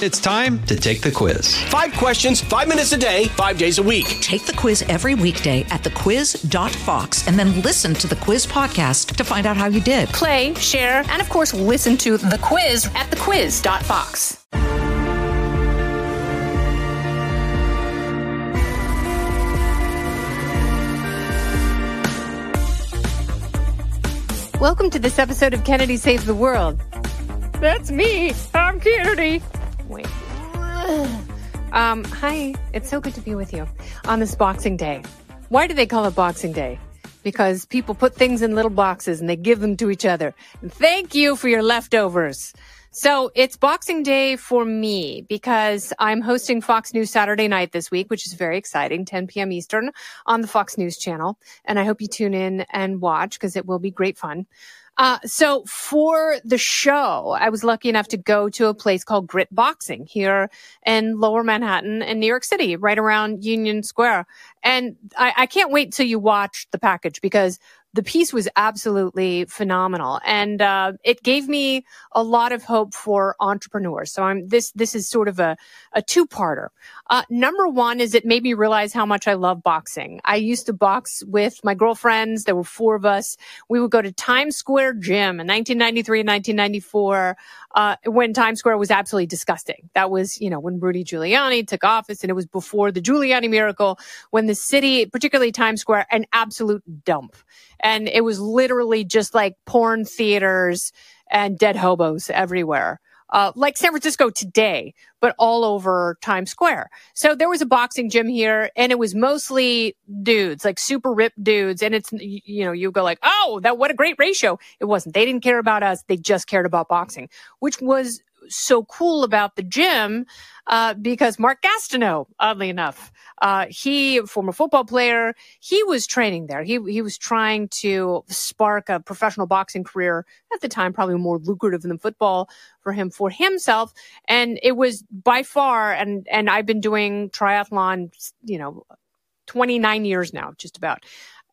It's time to take the quiz. Five questions, five minutes a day, five days a week. Take the quiz every weekday at thequiz.fox and then listen to the quiz podcast to find out how you did. Play, share, and of course, listen to the quiz at thequiz.fox. Welcome to this episode of Kennedy Saves the World. That's me. I'm Kennedy. Um, hi. It's so good to be with you on this Boxing Day. Why do they call it Boxing Day? Because people put things in little boxes and they give them to each other. Thank you for your leftovers. So it's Boxing Day for me because I'm hosting Fox News Saturday night this week, which is very exciting, 10 p.m. Eastern on the Fox News channel. And I hope you tune in and watch because it will be great fun. Uh, so for the show, I was lucky enough to go to a place called Grit Boxing here in Lower Manhattan in New York City, right around Union Square. And I, I can't wait till you watch the package because the piece was absolutely phenomenal. And uh, it gave me a lot of hope for entrepreneurs. So i'm this this is sort of a, a two-parter. Uh, number one is it made me realize how much i love boxing. I used to box with my girlfriends. There were four of us. We would go to times square gym in 1993 and 1994 uh, when times square was absolutely disgusting. That was you know when rudy giuliani took office and it was before the giuliani miracle when the city particularly times square an absolute dump and it was literally just like porn theaters and dead hobos everywhere. Uh, like San Francisco today, but all over Times Square. So there was a boxing gym here and it was mostly dudes, like super ripped dudes. And it's, you know, you go like, oh, that, what a great ratio. It wasn't. They didn't care about us. They just cared about boxing, which was so cool about the gym uh, because Mark Gastineau, oddly enough, uh, he, a former football player, he was training there. He he was trying to spark a professional boxing career at the time, probably more lucrative than football for him for himself. And it was by far, and and I've been doing triathlon, you know, 29 years now, just about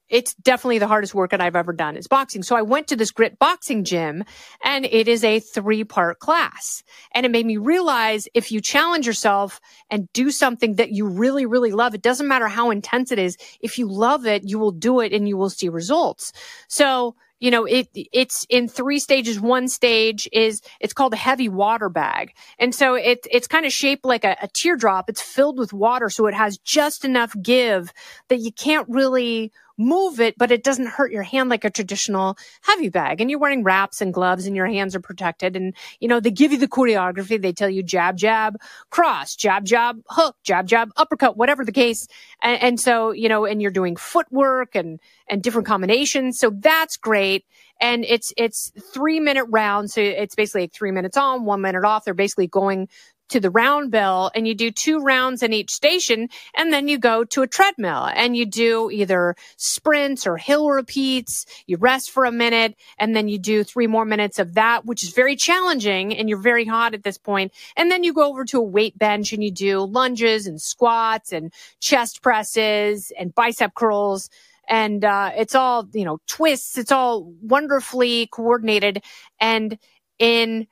it's definitely the hardest workout I've ever done is boxing. So I went to this grit boxing gym and it is a three part class. And it made me realize if you challenge yourself and do something that you really, really love, it doesn't matter how intense it is. If you love it, you will do it and you will see results. So you know, it, it's in three stages. One stage is, it's called a heavy water bag. And so it, it's kind of shaped like a, a teardrop. It's filled with water. So it has just enough give that you can't really move it, but it doesn't hurt your hand like a traditional heavy bag. And you're wearing wraps and gloves and your hands are protected. And, you know, they give you the choreography. They tell you jab, jab, cross, jab, jab, hook, jab, jab, uppercut, whatever the case. And, and so, you know, and you're doing footwork and, and different combinations. So that's great. And it's, it's three minute rounds. So it's basically like three minutes on, one minute off. They're basically going to the round bell and you do two rounds in each station and then you go to a treadmill and you do either sprints or hill repeats. You rest for a minute and then you do three more minutes of that, which is very challenging and you're very hot at this point. And then you go over to a weight bench and you do lunges and squats and chest presses and bicep curls and uh, it's all you know twists it's all wonderfully coordinated and in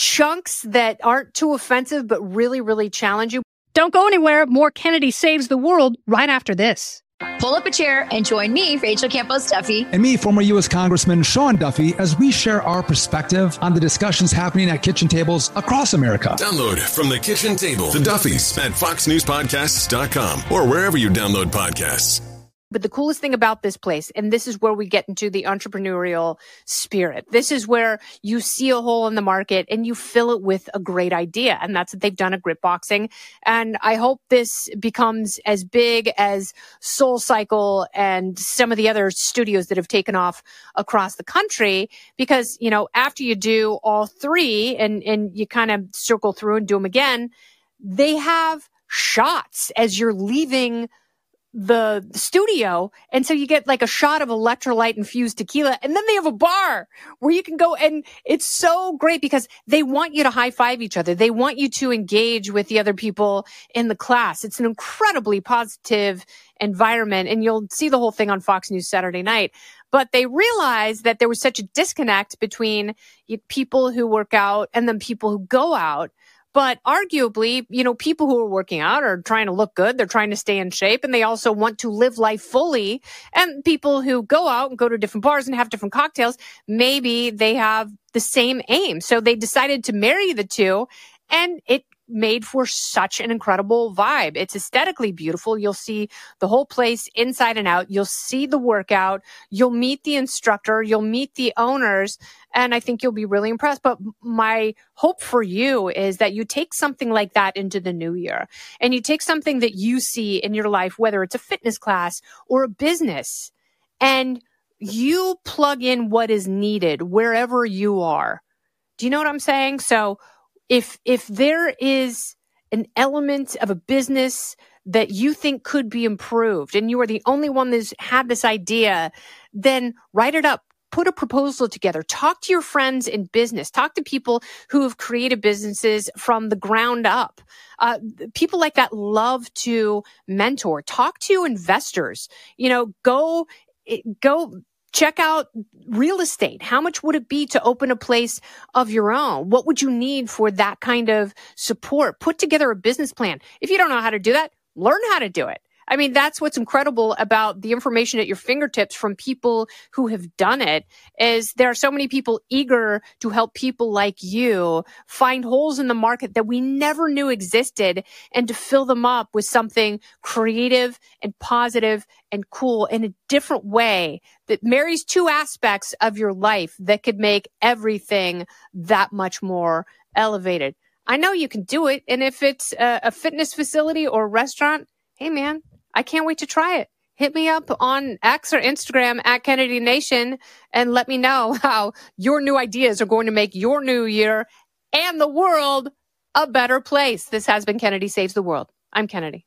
chunks that aren't too offensive, but really, really challenge you. Don't go anywhere. More Kennedy Saves the World right after this. Pull up a chair and join me, Rachel Campos Duffy. And me, former U.S. Congressman Sean Duffy, as we share our perspective on the discussions happening at kitchen tables across America. Download from the kitchen table, the Duffys at foxnewspodcasts.com or wherever you download podcasts. But the coolest thing about this place, and this is where we get into the entrepreneurial spirit. This is where you see a hole in the market and you fill it with a great idea. And that's what they've done at Grit Boxing. And I hope this becomes as big as Soul Cycle and some of the other studios that have taken off across the country. Because, you know, after you do all three and, and you kind of circle through and do them again, they have shots as you're leaving the studio. And so you get like a shot of electrolyte infused tequila. And then they have a bar where you can go and it's so great because they want you to high five each other. They want you to engage with the other people in the class. It's an incredibly positive environment and you'll see the whole thing on Fox News Saturday night. But they realized that there was such a disconnect between people who work out and then people who go out But arguably, you know, people who are working out are trying to look good. They're trying to stay in shape and they also want to live life fully. And people who go out and go to different bars and have different cocktails, maybe they have the same aim. So they decided to marry the two and it made for such an incredible vibe. It's aesthetically beautiful. You'll see the whole place inside and out. You'll see the workout. You'll meet the instructor. You'll meet the owners. And I think you'll be really impressed. But my hope for you is that you take something like that into the new year and you take something that you see in your life, whether it's a fitness class or a business, and you plug in what is needed wherever you are. Do you know what I'm saying? So if if there is an element of a business that you think could be improved and you are the only one that's had this idea, then write it up. Put a proposal together. Talk to your friends in business. Talk to people who have created businesses from the ground up. Uh, people like that love to mentor. Talk to investors. You know, go go check out real estate. How much would it be to open a place of your own? What would you need for that kind of support? Put together a business plan. If you don't know how to do that, learn how to do it. I mean, that's what's incredible about the information at your fingertips from people who have done it is there are so many people eager to help people like you find holes in the market that we never knew existed and to fill them up with something creative and positive and cool in a different way that marries two aspects of your life that could make everything that much more elevated. I know you can do it. And if it's a, fitness facility or restaurant, hey man, I can't wait to try it. Hit me up on X or Instagram at Kennedy Nation and let me know how your new ideas are going to make your new year and the world a better place. This has been Kennedy Saves the World. I'm Kennedy.